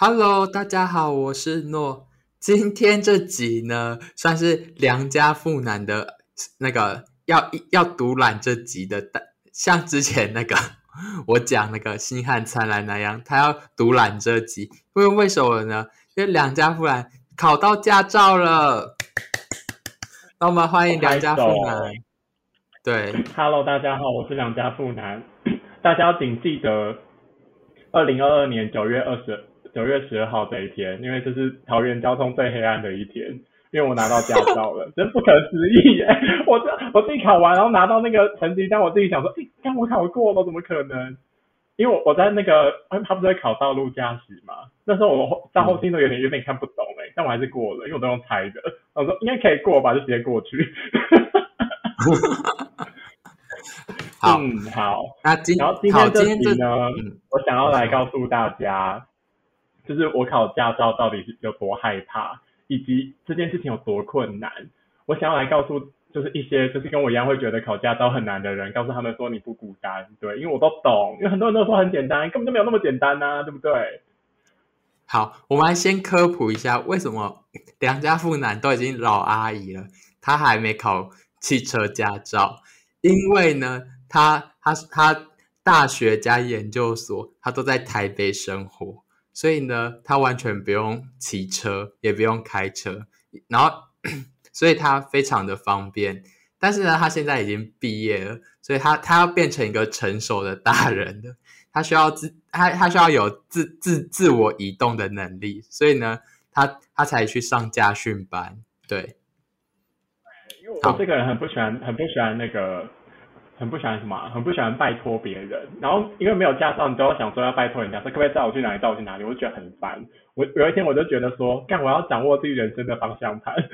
Hello，大家好，我是诺。今天这集呢，算是良家妇男的那个要要独揽这集的，像之前那个 我讲那个星汉灿烂那样，他要独揽这集。因为为什么呢？因为良家妇男考到驾照了。那我们欢迎良家妇男。对，Hello，大家好，我是良家妇男。大家要谨记得，二零二二年九月二十。九月十二号这一天，因为这是桃园交通最黑暗的一天，因为我拿到驾照了，真不可思议耶！我这我自己考完，然后拿到那个成绩单，我自己想说，哎，刚我考过了，怎么可能？因为我我在那个，他不是在考道路驾驶嘛？那时候我到后心都有点有点看不懂哎，但我还是过了，因为我都用猜的，我说应该可以过吧，就直接过去。好，嗯，好，那今然后今天这集呢，我想要来告诉大家。就是我考驾照到底是有多害怕，以及这件事情有多困难。我想要来告诉，就是一些就是跟我一样会觉得考驾照很难的人，告诉他们说你不孤单，对，因为我都懂，因为很多人都说很简单，根本就没有那么简单呐，对不对？好，我们来先科普一下，为什么良家妇男都已经老阿姨了，她还没考汽车驾照？因为呢，她她她大学加研究所，她都在台北生活。所以呢，他完全不用骑车，也不用开车，然后，所以他非常的方便。但是呢，他现在已经毕业了，所以他他要变成一个成熟的大人了，他需要自他他需要有自自自我移动的能力，所以呢，他他才去上家训班。对，因为我这个人很不喜欢，很不喜欢那个。很不喜欢什么，很不喜欢拜托别人。然后因为没有驾照，你都要想说要拜托人家，说可不可以载我去哪里，带我去哪里，我就觉得很烦。我有一天我就觉得说，干我要掌握自己人生的方向盘。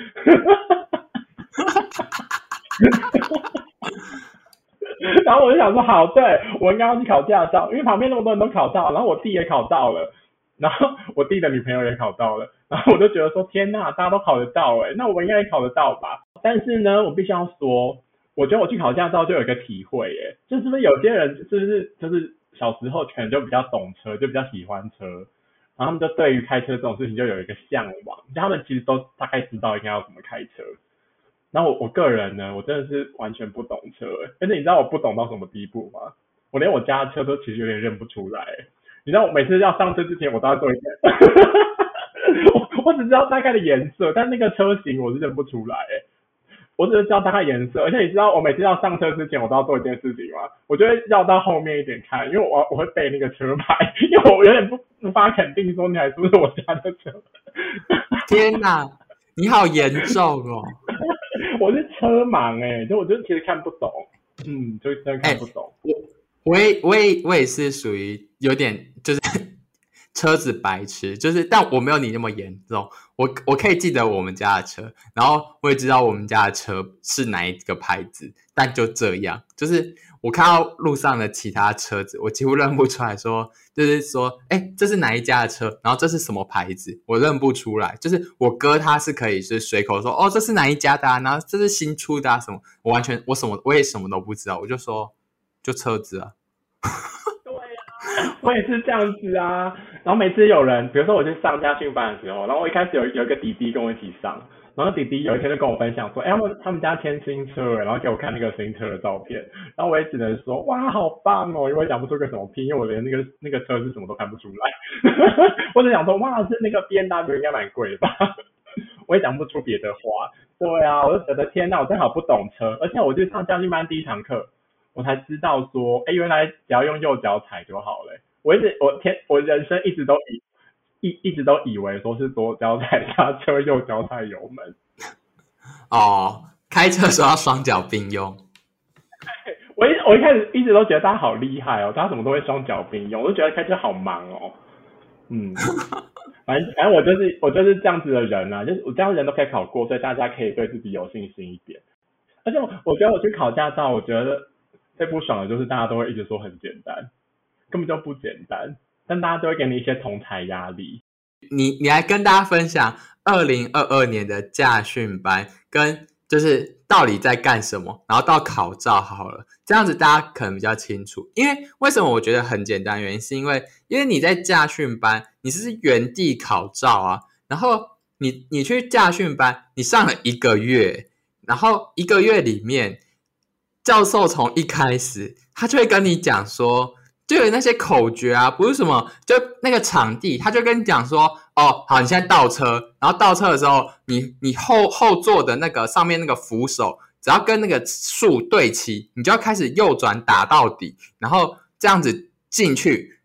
然后我就想说，好，对我应该要去考驾照，因为旁边那么多人都考到，然后我弟也考到了，然后我弟的女朋友也考到了，然后我就觉得说，天呐，大家都考得到哎，那我应该也考得到吧？但是呢，我必须要说。我觉得我去考驾照就有一个体会，耶，就是不是有些人是不是就是小时候可能就比较懂车，就比较喜欢车，然后他们就对于开车这种事情就有一个向往，就他们其实都大概知道应该要怎么开车。然后我我个人呢，我真的是完全不懂车，而且你知道我不懂到什么地步吗？我连我家的车都其实有点认不出来。你知道我每次要上车之前，我都要做一遍，我我只知道大概的颜色，但那个车型我是认不出来。我只是知道大概颜色，而且你知道我每次要上车之前，我都要做一件事情吗？我就会绕到后面一点看，因为我我会背那个车牌，因为我有点不无法肯定说你还是不是我家的车。天哪，你好严重哦！我是车盲哎，就我就其实看不懂，嗯，就真的看不懂。我我也我也我也是属于有点就是。车子白痴，就是，但我没有你那么严重。我我可以记得我们家的车，然后我也知道我们家的车是哪一个牌子，但就这样，就是我看到路上的其他车子，我几乎认不出来。说就是说，哎，这是哪一家的车？然后这是什么牌子？我认不出来。就是我哥他是可以是随口说，哦，这是哪一家的？然后这是新出的啊什么？我完全我什么我也什么都不知道，我就说就车子啊。我也是这样子啊，然后每次有人，比如说我去上家训班的时候，然后我一开始有有一个弟弟跟我一起上，然后弟弟有一天就跟我分享说，哎，他们他们家签新车，然后给我看那个新车的照片，然后我也只能说，哇，好棒哦，因为讲不出个什么拼，因为我连那个那个车是什么都看不出来，我只想说，哇，是那个 B N W 应该蛮贵吧，我也讲不出别的话，对啊，我就觉得天呐，我正好不懂车，而且我去上家训班第一堂课。我才知道说，哎，原来只要用右脚踩就好了。我一直我天，我人生一直都以一一直都以为说是左脚踩刹车，右脚踩油门。哦，开车时候要双脚并用。我一我一开始一直都觉得大家好厉害哦，大家怎么都会双脚并用，我就觉得开车好忙哦。嗯，反正反正我就是我就是这样子的人啊，就是我这样人都可以考过，所以大家可以对自己有信心一点。而且我觉得我去考驾照，我觉得。最不爽的就是大家都会一直说很简单，根本就不简单，但大家都会给你一些同台压力。你你来跟大家分享二零二二年的驾训班跟就是到底在干什么，然后到考照好了，这样子大家可能比较清楚。因为为什么我觉得很简单？原因是因为因为你在驾训班，你是原地考照啊，然后你你去驾训班，你上了一个月，然后一个月里面，教授从一开始他就会跟你讲说。就有那些口诀啊，不是什么，就那个场地，他就跟你讲说，哦，好，你现在倒车，然后倒车的时候，你你后后座的那个上面那个扶手，只要跟那个树对齐，你就要开始右转打到底，然后这样子进去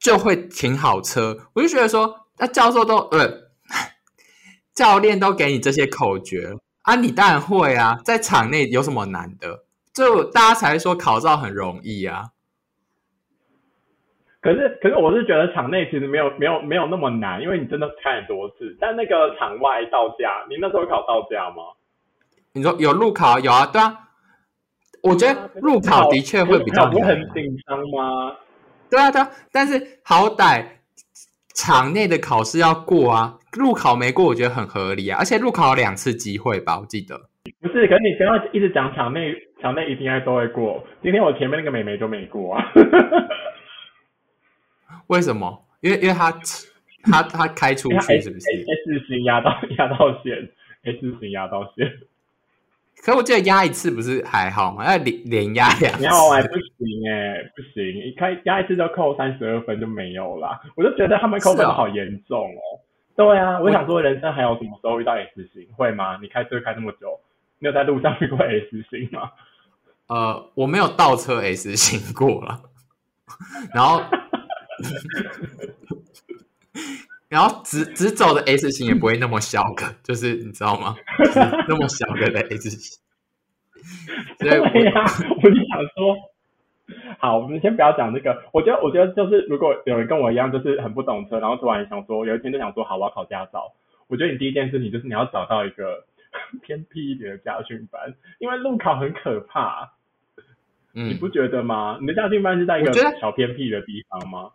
就会停好车。我就觉得说，那教授都呃，教练都给你这些口诀啊，你当然会啊，在场内有什么难的？就大家才说考照很容易啊。可是，可是我是觉得场内其实没有没有没有那么难，因为你真的开很多次。但那个场外到家，你那时候考到家吗？你说有路考有啊？对啊，我觉得路考的确会比较难。很紧张吗？对啊，对啊。但是好歹场内的考试要过啊，路考没过，我觉得很合理啊。而且路考有两次机会吧，我记得。不是，可是你不要一直讲场内，场内一定该都会过。今天我前面那个美眉就没过啊。为什么？因为因为他他他开出去是不是？S 型压到压到线，S 型压到线。可我记得压一次不是还好吗？要连连压两次，压完不行哎，不行！一开压一次就扣三十二分就没有了。我就觉得他们扣分好严重哦。对啊，我想说人生还有什么时候遇到 S 型？会吗？你开车开那么久，你有在路上遇过 S 型吗？呃，我没有倒车 S 型过了，然后。然后直直走的 S 型也不会那么小个，就是你知道吗？那么小个的 S 型。对呀，我就想说，好，我们先不要讲这个。我觉得，我觉得就是，如果有人跟我一样，就是很不懂车，然后突然想说，有一天就想说，好，我要考驾照。我觉得你第一件事情就是你要找到一个 偏僻一点的家训班，因为路考很可怕。嗯，你不觉得吗？你的家训班是在一个小偏僻的地方吗？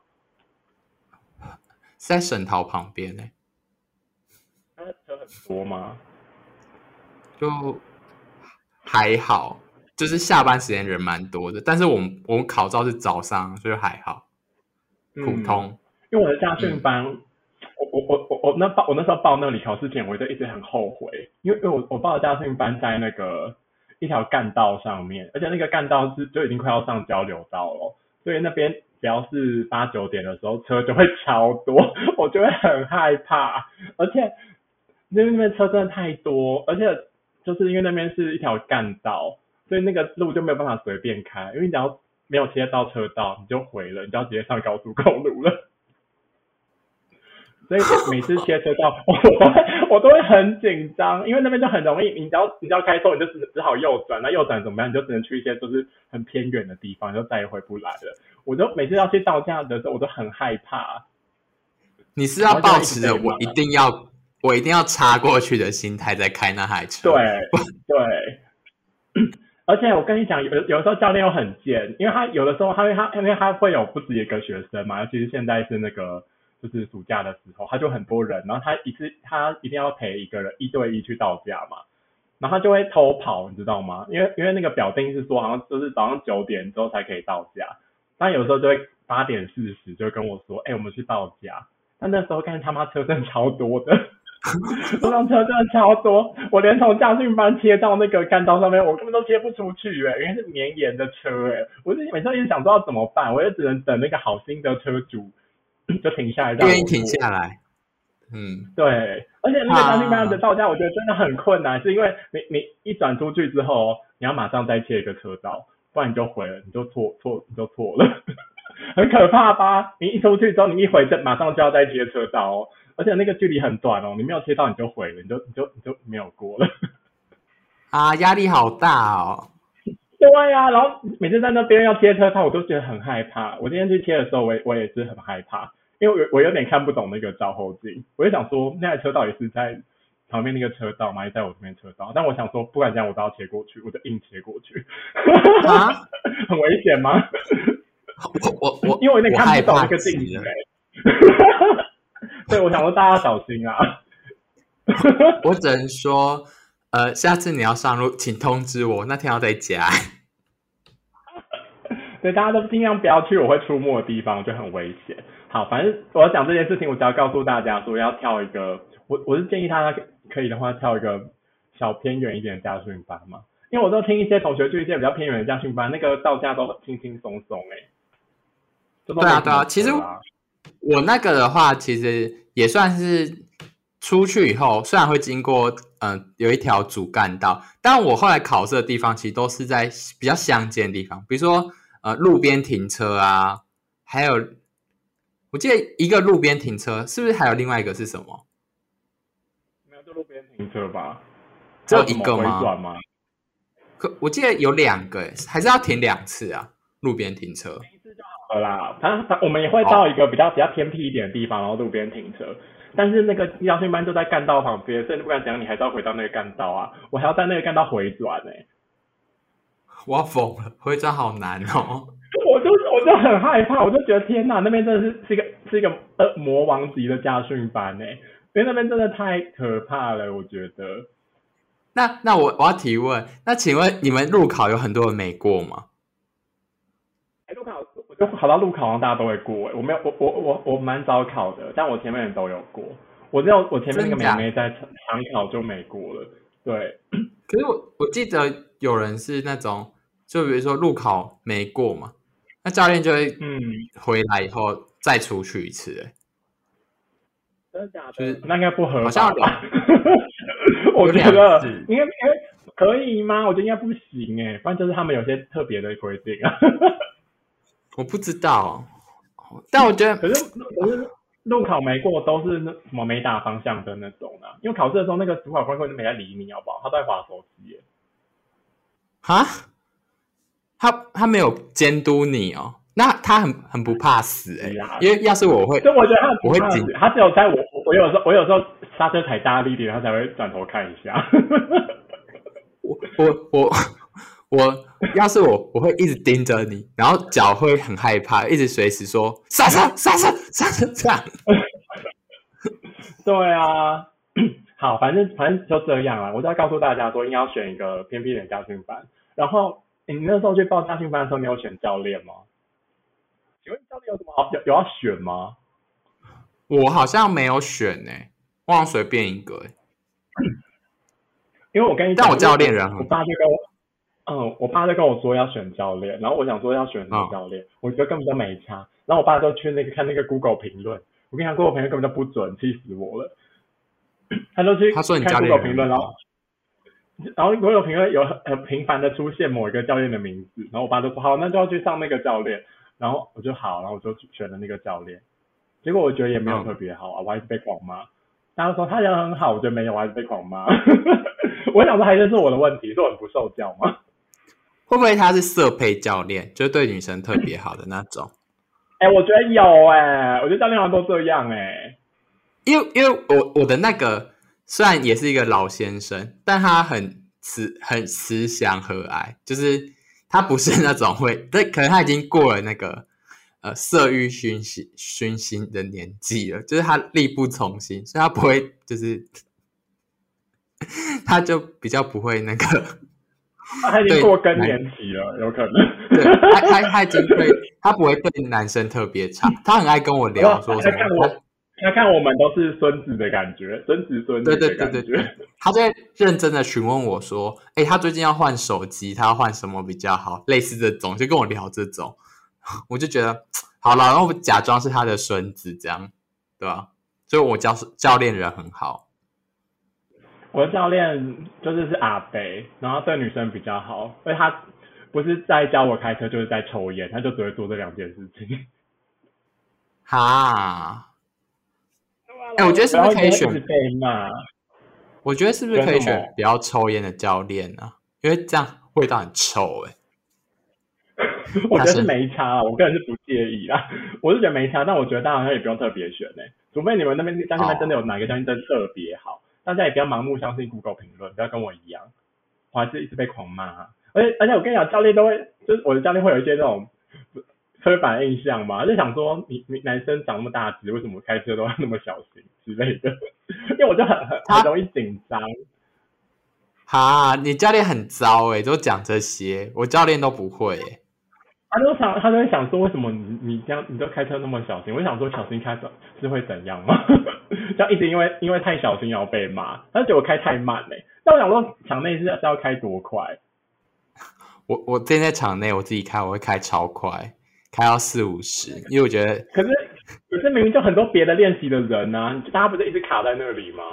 在省桃旁边呢，车很多吗？就还好，就是下班时间人蛮多的。但是我们我们考照是早上，所以还好，普通。因为我的家训班，我我我我我那报我那时候报那里考试前，我就一直很后悔，因为因为我我报的驾训班在那个一条干道上面，而且那个干道是就已经快要上交流道了，所以那边。只要是八九点的时候，车就会超多，我就会很害怕。而且那边那边车真的太多，而且就是因为那边是一条干道，所以那个路就没有办法随便开。因为你只要没有切到车道，你就毁了，你就要直接上高速公路了。所以每次切车道，我我都会很紧张，因为那边就很容易，你只要你只要开错，你就只只好右转，那右转怎么样？你就只能去一些就是很偏远的地方，就再也回不来了。我就每次要去到家的时候，我都很害怕。你是要抱持着我一定要我一定要插过去的心态在开那台车？对对。而且我跟你讲，有有时候教练又很贱，因为他有的时候他会他因为他会有不止一个学生嘛，尤其是现在是那个。就是暑假的时候，他就很多人，然后他一次他一定要陪一个人一对一去到家嘛，然后他就会偷跑，你知道吗？因为因为那个表定是说好像就是早上九点之后才可以到家，但有时候就会八点四十就跟我说，哎，我们去到家。但那时候看他妈车真的超多的，这辆车真的超多，我连从驾训班贴到那个干道上面，我根本都贴不出去哎，因为是绵延的车哎，我就每次一直想知道怎么办，我就只能等那个好心的车主。就停下来，愿意停下来。嗯，对，而且那个当地班的到家，我觉得真的很困难，是因为你你一转出去之后，你要马上再切一个车道，不然你就毁了，你就错错你就错了，很可怕吧？你一出去之后，你一回正马上就要再切车道哦，而且那个距离很短哦，你没有切到你就毁了，你就你就你就没有过了。啊，压力好大哦。对呀，然后每次在那边要切车道，我都觉得很害怕。我今天去切的时候，我也我也是很害怕。因为我我有点看不懂那个照后镜，我就想说那台车到底是在旁边那个车道吗？还是在我这边车道？但我想说，不管怎样，我都要切过去，我就硬切过去。啊，很危险吗？我我我 因为我有点看不懂那个镜子。对，我想说大家小心啊。我只能说，呃，下次你要上路，请通知我，那天要在家。对，大家都尽量不要去我会出没的地方，就很危险。好，反正我要讲这件事情，我只要告诉大家说要跳一个，我我是建议大家可以的话跳一个小偏远一点的家训班嘛，因为我都听一些同学去一些比较偏远的家训班，那个到家都很轻轻松松哎。对啊对啊，其实我那个的话，其实也算是出去以后，虽然会经过嗯有一条主干道，但我后来考试的地方其实都是在比较乡间的地方，比如说。呃，路边停车啊，还有，我记得一个路边停车，是不是还有另外一个是什么？没有，就路边停车吧？只有一个吗？可我记得有两个，还是要停两次啊？路边停车一次就好了啦。反正我们也会到一个比较比较偏僻一点的地方，然后路边停车。但是那个邀训班就在干道旁边，所以不管怎样，你还是要回到那个干道啊！我还要在那个干道回转呢。我要疯了，回家好难哦！我就我就很害怕，我就觉得天哪，那边真的是是一个是一个呃魔王级的家训班呢，因为那边真的太可怕了，我觉得。那那我我要提问，那请问你们路考有很多人没过吗？哎，路考我就考到路考大家都会过，我没有我我我我蛮早考的，但我前面人都有过，我只有我前面那个妹妹在常考就没过了，对。可是我我记得有人是那种，就比如说路考没过嘛，那教练就会嗯回来以后再出去一次，哎，真的假的？就是那应该不合好像 我觉得应该哎可以吗？我觉得应该不行哎，反正就是他们有些特别的规定啊。我不知道，但我觉得可是可是。路考没过都是那什么没打方向的那种的，因为考试的时候那个主考官根本就没在理你，好不好？他在划手机。哈？他他没有监督你哦？那他很很不怕死哎，因为要是我会，所以我觉得他我会紧，他只有在我我有时候我有时候刹车踩大力点，他才会转头看一下。我 我我。我要是我，我会一直盯着你，然后脚会很害怕，一直随时说刹车刹车刹车这样。对啊，好，反正反正就这样了。我就要告诉大家说，应该要选一个偏僻点家训班。然后你那时候去报家训班的时候，你有选教练吗？请问教练有什么好有有要选吗？我好像没有选呢，忘随便一个。因为我跟你但我教练人，我爸就跟我。嗯，我爸就跟我说要选教练，然后我想说要选什么教练，我觉得根本就没差。然后我爸就去那个看那个 Google 评论，我跟你讲，Google 评论根本就不准，气死我了。他就去他说你看 Google 评论，然后然后 Google 评论有很很频繁的出现某一个教练的名字，然后我爸就说好，那就要去上那个教练。然后我就好，然后我就选了那个教练。结果我觉得也没有特别好啊，我还是被狂骂。大家说他人很好，我觉得没有，我还是被狂骂。我想说还是是我的问题，是我很不受教吗？会不会他是色配教练，就是对女生特别好的那种？哎，我觉得有哎，我觉得教练好像都这样哎。因为因为我我的那个虽然也是一个老先生，但他很慈很慈祥和蔼，就是他不是那种会，对，可能他已经过了那个呃色欲熏心熏心的年纪了，就是他力不从心，所以他不会就是 他就比较不会那个。他已经过更年期了，有可能。对，他他他已经对，他不会对男生特别差，他很爱跟我聊，说什么？他看我们都是孙子的感觉，孙子孙子的感觉。他在认真的询问我说：“哎，他最近要换手机，他要换什么比较好？”类似这种，就跟我聊这种，我就觉得好了，然后我假装是他的孙子，这样对吧？所以，我教教练人很好。我的教练就是是阿北，然后对女生比较好，因为他不是在教我开车，就是在抽烟，他就只会做这两件事情。哈，哎，我觉得是不是可以选？骂。我觉得是不是可以选不要抽烟的教练呢？因为这样味道很臭哎。我觉得是没差，我个人是不介意啦。我是觉得没差，但我觉得大家好像也不用特别选哎，除非你们那边家训班真的有哪个教练真的特别好。大家也不要盲目相信 Google 评论，不要跟我一样，我还是一直被狂骂。而且而且我跟你讲，教练都会，就是我的教练会有一些那种刻板印象嘛，就想说你你男生长那么大只，为什么开车都要那么小心之类的？因为我就很很容易紧张。哈，你教练很糟哎，都讲这些，我教练都不会哎。他都想，他都在想说，为什么你你这样，你都开车那么小心？我想说，小心开车是会怎样吗？这样一直因为因为太小心要被骂，他觉得我开太慢嘞。那我想说，场内是是要开多快？我我今天在场内我自己开，我会开超快，开到四五十，因为我觉得。可是可是明明就很多别的练习的人呢，大家不是一直卡在那里吗？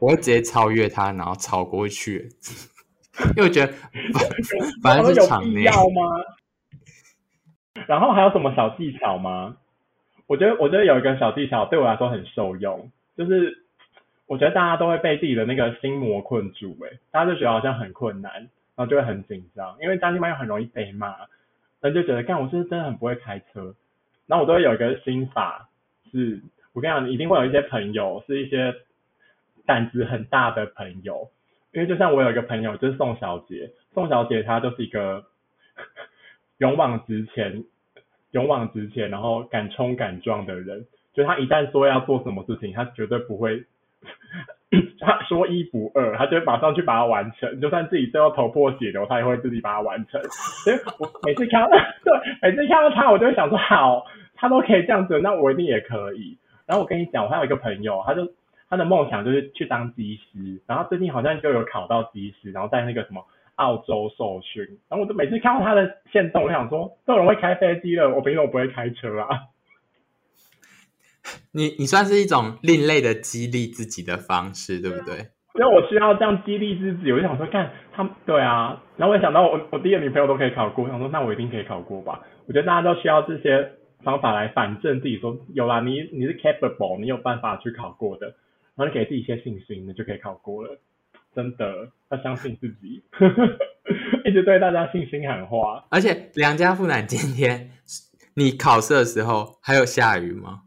我会直接超越他，然后超过去，因为我觉得反正是场内。然后还有什么小技巧吗？我觉得我觉得有一个小技巧对我来说很受用，就是我觉得大家都会被自己的那个心魔困住，哎，大家就觉得好像很困难，然后就会很紧张，因为张金班又很容易被骂，那就觉得干我是真的很不会开车。然后我都会有一个心法，是我跟你讲，一定会有一些朋友是一些胆子很大的朋友，因为就像我有一个朋友就是宋小姐，宋小姐她就是一个。勇往直前，勇往直前，然后敢冲敢撞的人，就他一旦说要做什么事情，他绝对不会，他说一不二，他就会马上去把它完成，就算自己最后头破血流，他也会自己把它完成。所以我每次看到，对，每次看到他，我就会想说，好，他都可以这样子，那我一定也可以。然后我跟你讲，我还有一个朋友，他就他的梦想就是去当机师，然后最近好像就有考到机师，然后在那个什么。澳洲受训，然后我就每次看到他的线动，我想说，这种人会开飞机了，我凭什么不会开车啊？你你算是一种另类的激励自己的方式，对不对？因为我需要这样激励自己，我就想说，看他们，对啊。然后我也想到，我我第一个女朋友都可以考过，我想说，那我一定可以考过吧？我觉得大家都需要这些方法来反证自己，说有啦，你你是 capable，你有办法去考过的，然后你给自己一些信心，你就可以考过了。真的要相信自己，一直对大家信心喊话。而且良家妇男今天你考试的时候还有下雨吗？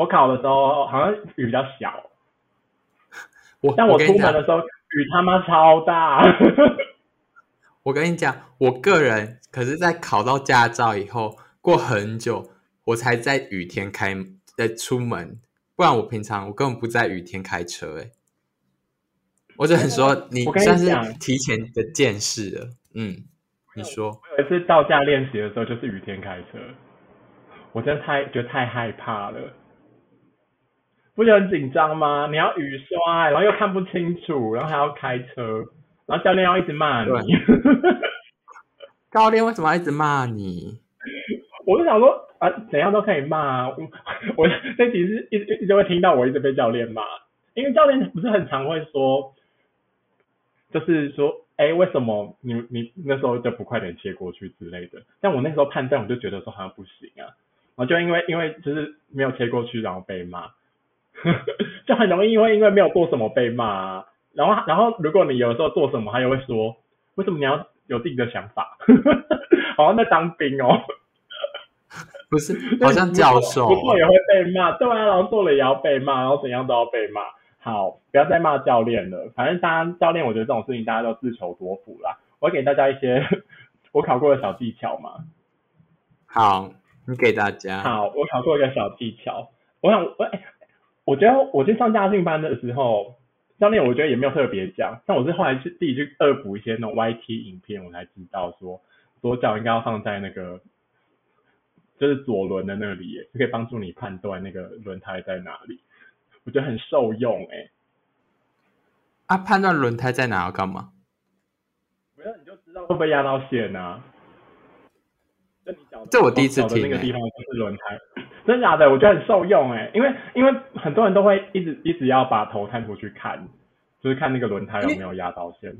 我考的时候好像雨比较小，我但我出门的时候雨他妈超大。我跟你讲，我个人可是在考到驾照以后过很久，我才在雨天开在出门，不然我平常我根本不在雨天开车哎。我只能说，你算是提前的见识了。嗯，你说，有一次到家练习的时候，就是雨天开车，我真的太觉得太害怕了，不觉得很紧张吗？你要雨刷，然后又看不清楚，然后还要开车，然后教练要一直骂你。教练为什么要一直骂你？我就想说啊，怎样都可以骂。我我这其实一直一直会听到我一直被教练骂，因为教练不是很常会说。就是说，哎，为什么你你那时候就不快点切过去之类的？但我那时候判断，我就觉得说好像不行啊，然后就因为因为就是没有切过去，然后被骂，就很容易因为因为没有做什么被骂，然后然后如果你有时候做什么，他又会说，为什么你要有自己的想法？好像在当兵哦，不是，好像教授，不做也会被骂，对啊，然后做了也要被骂，然后怎样都要被骂。好，不要再骂教练了。反正大家教练，我觉得这种事情大家都自求多福啦。我给大家一些我考过的小技巧嘛。好，你给大家。好，我考过一个小技巧。我想，我哎，我觉得我去上家训班的时候，教练我觉得也没有特别讲。但我是后来去自己去恶补一些那种 YT 影片，我才知道说左脚应该要放在那个就是左轮的那里，就可以帮助你判断那个轮胎在哪里。我觉得很受用哎，啊，判断轮胎在哪要干嘛？没有你就知道会不会压到线啊？这我第一次听，那个地方就是轮胎，真假的？我觉得很受用哎，因为因为很多人都会一直一直要把头探出去看，就是看那个轮胎有没有压到线。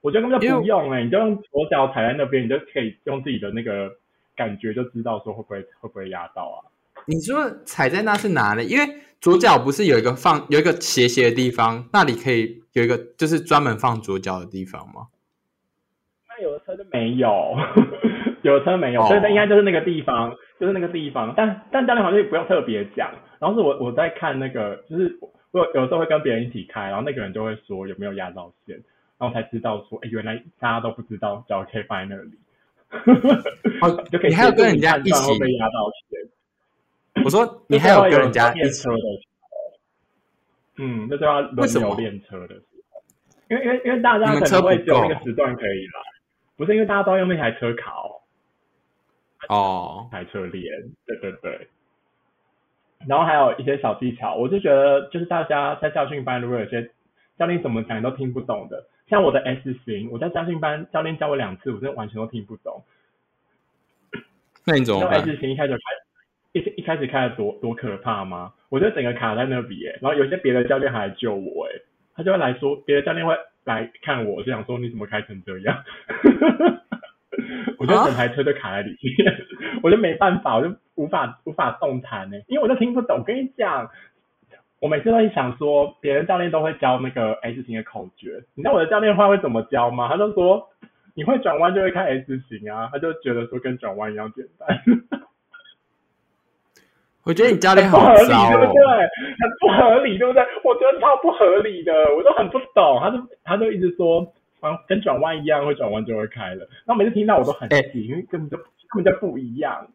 我觉得根本就不用哎，你就用左脚踩在那边，你就可以用自己的那个感觉就知道说会不会会不会压到啊？你说踩在那是哪里？因为左脚不是有一个放有一个斜斜的地方，那里可以有一个就是专门放左脚的地方吗？那有的车就没有，有的车没有，所以它应该就是那个地方，就是那个地方。但但教练好像也不用特别讲。然后是我我在看那个，就是我有有时候会跟别人一起开，然后那个人就会说有没有压到线，然后才知道说，哎，原来大家都不知道脚可以放在那里。哦，就可以。你还有跟人家一起被压到线。我说 你还有跟人家练车的时候，嗯，那就要轮流练车的时候。因为因为因为大家可能会只有那个时段可以来，不是因为大家都要用那台车考哦，台车练，对对对。然后还有一些小技巧，我就觉得就是大家在教训班如果有些教练怎么讲你都听不懂的，像我的 S 型，我在教训班教练教我两次，我真的完全都听不懂。那你怎么？S 型一开始开一一开始开的多多可怕吗？我就整个卡在那里哎，然后有些别的教练还来救我哎，他就会来说，别的教练会来看我，就想说你怎么开成这样？我就整台车都卡在里面，我就没办法，我就无法无法动弹呢，因为我就听不懂。我跟你讲，我每次都会想说，别人教练都会教那个 S 型的口诀，你知道我的教练话会怎么教吗？他就说你会转弯就会开 S 型啊，他就觉得说跟转弯一样简单。我觉得你教练很不合理，好糟哦对不对。？很不合理，对不对？我觉得超不合理的，我都很不懂。他就他就一直说，啊，跟转弯一样，会转弯就会开了。然后每次听到我都很哎气，因为根本就根本就不一样。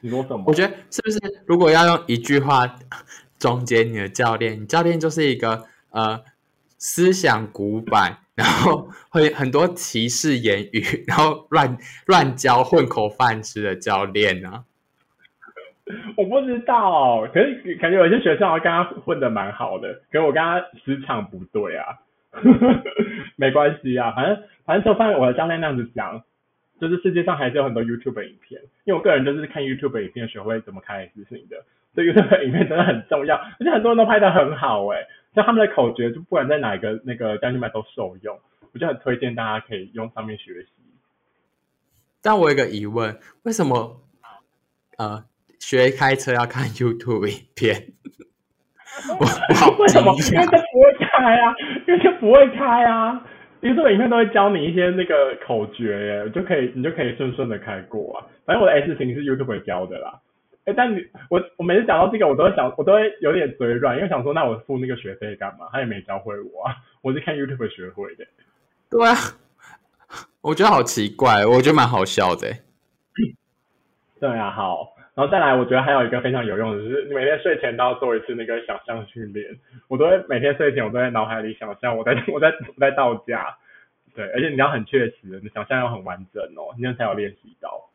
你说什么？我觉得是不是如果要用一句话总结你的教练，你教练就是一个呃思想古板，然后会很多歧视言语，然后乱乱教混口饭吃的教练啊。我不知道，可是感觉有些学校跟他混的蛮好的，可是我跟他磁场不对啊。没关系啊，反正反正就放我的教练那样子讲，就是世界上还是有很多 YouTube 影片，因为我个人就是看 YouTube 影片学会怎么开 S 型的，所以 YouTube 影片真的很重要，而且很多人都拍的很好哎、像他们的口诀就不管在哪一个那个教练班都受用，我就很推荐大家可以用上面学习。但我有一个疑问，为什么呃学开车要看 YouTube 影片？我我好为什么？惊讶因为这不会开啊，因为就不会开啊。YouTube 影片都会教你一些那个口诀耶，就可以你就可以顺顺的开过啊。反正我的 S 型是 YouTube 教的啦。哎，但你我我每次讲到这个，我都会想，我都会有点嘴软，因为想说，那我付那个学费干嘛？他也没教会我啊，我是看 YouTube 学会的。对啊，我觉得好奇怪，我觉得蛮好笑的。对啊，好，然后再来，我觉得还有一个非常有用的，就是你每天睡前都要做一次那个想象训练。我都会每天睡前，我都在脑海里想象我在我在我在道家，对，而且你要很确实，你想象要很完整哦，你这样才有练习到。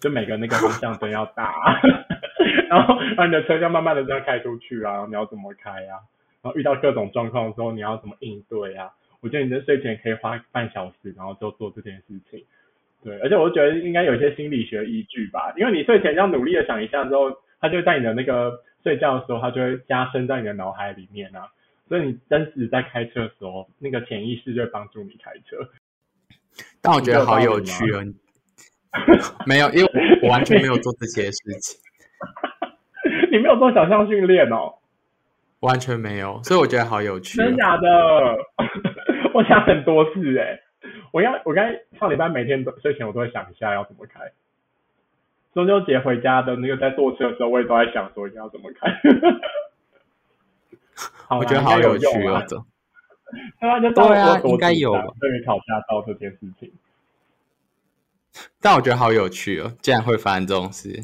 就每个那个方向灯要大，然后然后你的车就慢慢的这样开出去啊，你要怎么开啊？然后遇到各种状况的时候，你要怎么应对啊？我觉得你在睡前可以花半小时，然后就做这件事情。对，而且我觉得应该有一些心理学依据吧，因为你睡前要努力的想一下之后，它就在你的那个睡觉的时候，它就会加深在你的脑海里面啊。所以你真实在开车的时候，那个潜意识就会帮助你开车。但我觉得好有趣哦。没有，因为我完全没有做这些事情，你没有做想象训练哦？完全没有，所以我觉得好有趣、哦。真假的？我想很多次哎，我刚我刚上礼拜每天都睡前我都会想一下要怎么开。中秋节回家的那个在坐车的时候，我也都在想说要怎么开。我觉得好有趣哦，这。那就对啊，应该有对于考驾照这件事情。但我觉得好有趣哦，竟然会发生这种事。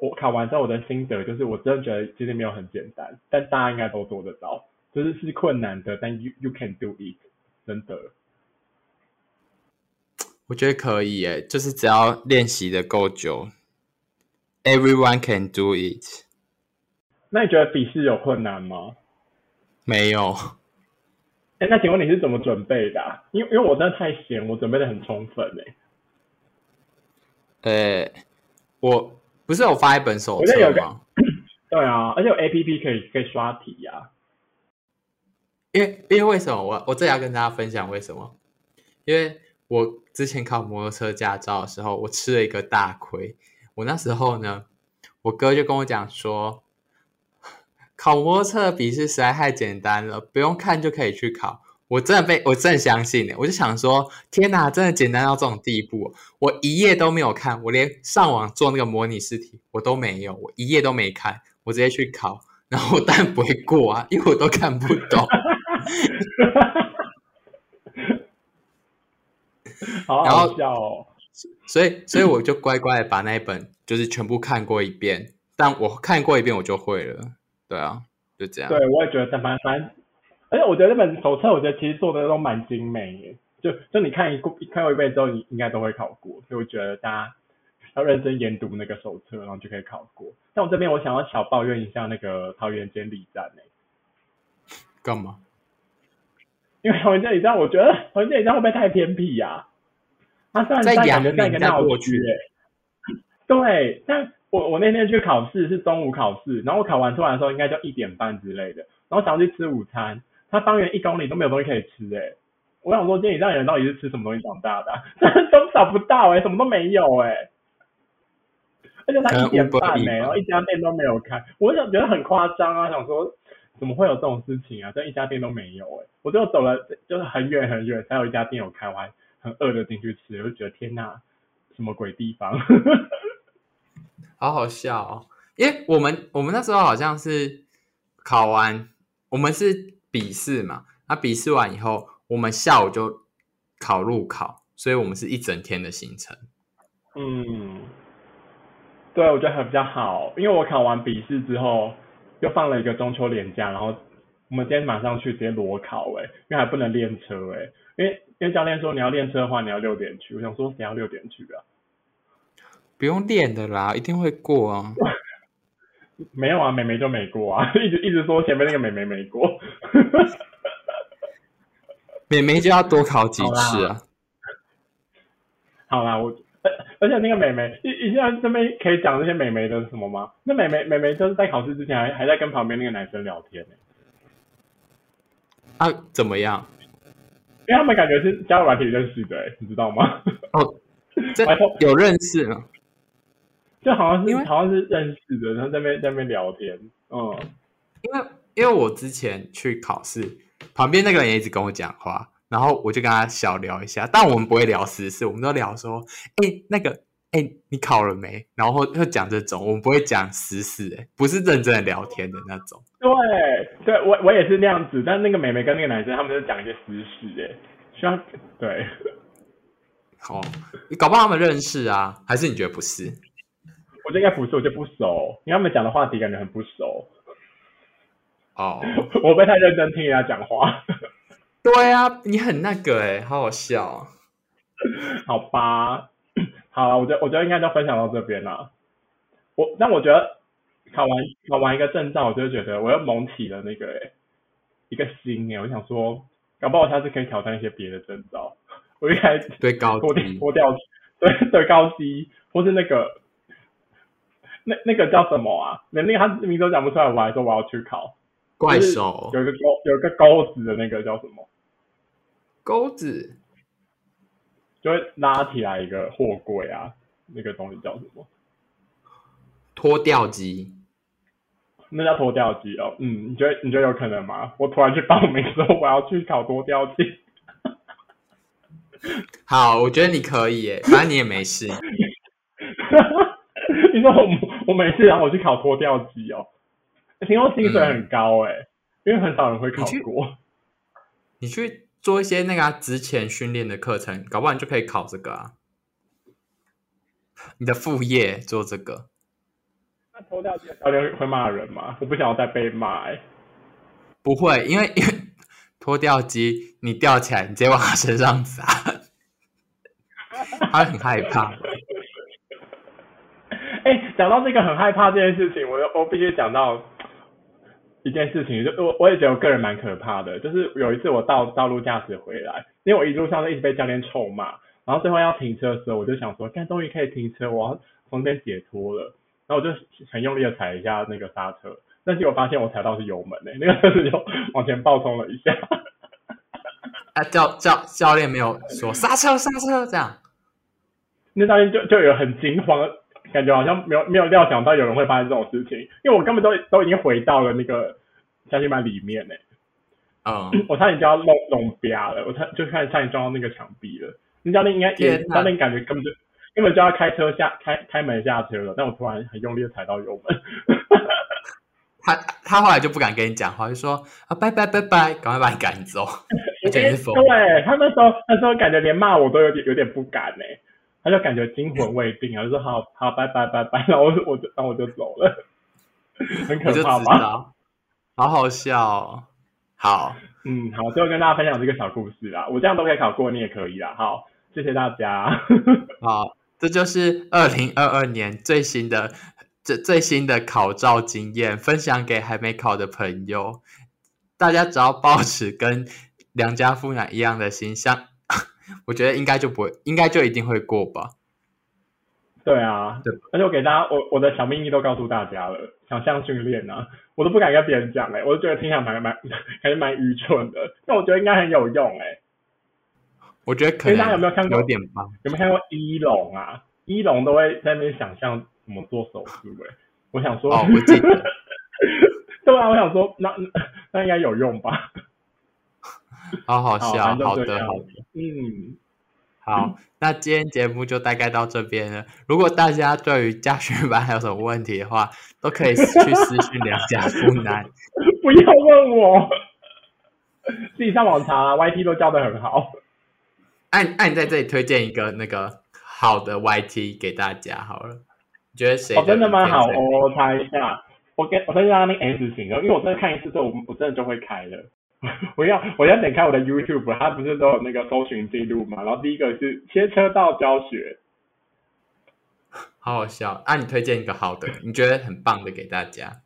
我考完之后，我的心得就是，我真的觉得其实没有很简单，但大家应该都做得到，就是是困难的，但 you you can do it，真的。我觉得可以耶，就是只要练习的够久，everyone can do it。那你觉得笔试有困难吗？没有。哎，那请问你是怎么准备的、啊？因为因为我真的太闲，我准备的很充分哎。呃，我不是有发一本手册吗？对啊，而且有 A P P 可以可以刷题呀、啊。因为因为为什么我我这要跟大家分享为什么？因为我之前考摩托车驾照的时候，我吃了一个大亏。我那时候呢，我哥就跟我讲说，考摩托车的笔试实在太简单了，不用看就可以去考。我真的被我真的相信的，我就想说，天哪，真的简单到这种地步！我一页都没有看，我连上网做那个模拟试题我都没有，我一页都没看，我直接去考，然后但不会过啊，因为我都看不懂。好好笑哦！所以，所以我就乖乖的把那一本就是全部看过一遍，但我看过一遍我就会了。对啊，就这样。对，我也觉得，反反正而且我觉得那本手册，我觉得其实做的都蛮精美耶。就就你看一过看过一遍之后，你应该都会考过。所以我觉得大家要认真研读那个手册，然后就可以考过。但我这边我想要小抱怨一下那个桃园监理站诶、干嘛？因为桃园监理站，我觉得桃园监理站会不会太偏僻呀、它虽然在阳感觉在一个明再闹过去区、对，但我我那天去考试是中午考试，然后我考完出来的时候应该就一点半之类的，然后想要去吃午餐，他方圆一公里都没有东西可以吃诶、我想说，监理站人到底是吃什么东西长大的、啊？都找不到诶、什么都没有诶、而且他一点半可能 Uber 诶、Eats 吧然后一家店都没有开，我想觉得很夸张啊，想说怎么会有这种事情啊？这一家店都没有诶、我就走了就是很远很远才有一家店有开，我还很饿的进去吃，我就觉得天哪，什么鬼地方？好好笑哦！因为我们我们那时候好像是考完，我们是笔试嘛，那笔试完以后，我们下午就考路考，所以我们是一整天的行程。嗯，对，我觉得还比较好，因为我考完笔试之后，又放了一个中秋连假，然后我们今天马上去直接裸考、欸，因为还不能练车、欸，因为因为教练说你要练车的话，你要六点去，我想说你要六点去啊？不用练的啦，一定会过啊！没有啊，美眉就没过啊，一直一直说前面那个美眉没过。妹妹就要多考几次啊！好啦，我而而且那个美眉，你你现在这边可以讲那些美眉的什么吗？那美眉美眉就是在考试之前还还在跟旁边那个男生聊天呢、啊，怎么样？因为他们感觉是交友软体认识的、欸，你知道吗？哦，这有认识吗？就好像是因为好像是认识的，然后在那边在那边聊天，嗯，因为因为我之前去考试，旁边那个人也一直跟我讲话，然后我就跟他小聊一下，但我们不会聊私事，我们都聊说，哎，那个，哎，你考了没？然后会讲这种，我们不会讲私事，哎，不是认真的聊天的那种。对，对我我也是那样子，但那个妹妹跟那个男生他们就讲一些私事，哎，需要对，哦，你搞不好他们认识啊？还是你觉得不是？我觉得应该不是，我觉得不熟，因为他们讲的话题感觉很不熟，哦，我不太认真听人家讲话，对啊，你很那个哎，好好笑、啊。好吧，好了，我觉得我觉得应该就分享到这边了。我但我觉得考完考完一个证照，我就觉得我又萌起了那个哎一个心哎，我想说，搞不好我下次可以挑战一些别的证照。我一开始对高脱掉低脱掉，对对高级，或是那个那那个叫什么啊？连那个他名字都讲不出来，我还说我要去考。怪兽有一个钩有一个钩子的那个叫什么？钩子就会拉起来一个货柜啊，那个东西叫什么？脱掉机。那叫脱掉机哦。嗯，你觉得你觉得有可能吗？我突然去报名说我要去考脱掉机，好，我觉得你可以耶，反正你也没事。你说我我每次让我去考脱掉机哦，听说薪水很高哎、因为很少人会考过。你去做一些那个啊职前训练的课程，搞不好你就可以考这个啊。你的副业做这个，那脱掉机的教练会骂人吗？我不想要再被骂哎、不会，因为因为 脱掉机你吊起来，你直接往他身上砸，他会很害怕。哎、讲到这个很害怕这件事情，我又我必须讲到一件事情，就我我也觉得我个人蛮可怕的，就是有一次我道道路驾驶回来，因为我一路上都一直被教练臭骂，然后最后要停车的时候，我就想说，看终于可以停车，我要从这边解脱了，然后我就很用力的踩一下那个刹车，但是我发现我踩到是油门诶、那个车子就往前暴冲了一下，啊，教教教练没有说刹车刹车这样，那教练就就有很惊慌，感觉好像没有没有料想到有人会发生这种事情，因为我根本都都已经回到了那个家训班里面诶、嗯，我差点就要弄弄啪了，我差就差点撞到那个墙壁了。那教练应该也教练感觉根本就根本就要开车下开开门下车了，但我突然很用力的踩到油门，他他后来就不敢跟你讲话，就说啊拜拜拜拜，赶快把你赶走。对他那时候那时候感觉连骂我都有点有点不敢呢、他就感觉惊魂未定啊，就说好好拜拜拜拜，然后我就我就然后我就走了，很可怕吗？好好笑、哦。好，嗯，好，最后跟大家分享这个小故事啦。我这样都可以考过，你也可以啦。好，谢谢大家。好，这就是二零二二年最新的这最新的考照经验，分享给还没考的朋友。大家只要保持跟良家妇男一样的形象，我觉得应该就不会，应该就一定会过吧。对啊，对，而且我给大家，我我的小秘密都告诉大家了，想象训练啊，我都不敢跟别人讲哎、我就觉得听起来蛮蛮 还是蛮愚蠢的，但我觉得应该很有用哎、我觉得可所以大家有没有看过有点吧。有没有看过一龙啊？一龙都会在那边想象怎么做手术哎、我想说，哦我记得 对啊，我想说那那那应该有用吧？好 好好笑，好的，好的。嗯，好，那今天节目就大概到这边了。如果大家对于家训班还有什么问题的话，都可以去私讯良家妇男。不要问我，自己上网查啊，YT 都教的很好。按按在这里推荐一个那个好的 YT 给大家好了。你觉得谁？哦，真的吗？好，哦，我我查一下，我给我再让他那 S 型的，因为我真的看一次之后，我我真的就会开了。我要我要点开我的 YouTube，它不是都有那个搜寻记录嘛？然后第一个是切车道教学，好好笑。啊，你推荐一个好的，你觉得很棒的给大家。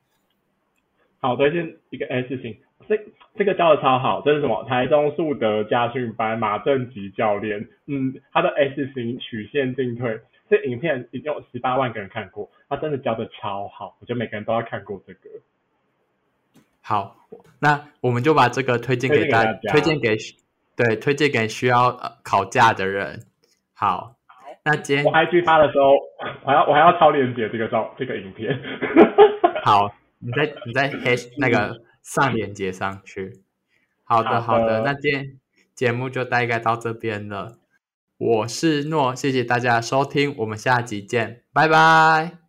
好，推荐一个 S 型，这这个教的超好，这是什么？台中树德家训班马正吉教练，嗯，他的 S 型曲线进退，这影片已经有十八万个人看过，他真的教的超好，我觉得每个人都要看过这个。好，那我们就把这个推荐给大推荐给大家推荐给对，推荐给需要呃考驾的人。好，那今天我 IG 发的时候，我还要我还要超链接这个照这个影片。好，你再你再 hash 那个上链接上去。好的，好的，那今天节目就大概到这边了。我是诺，谢谢大家收听，我们下集见，拜拜。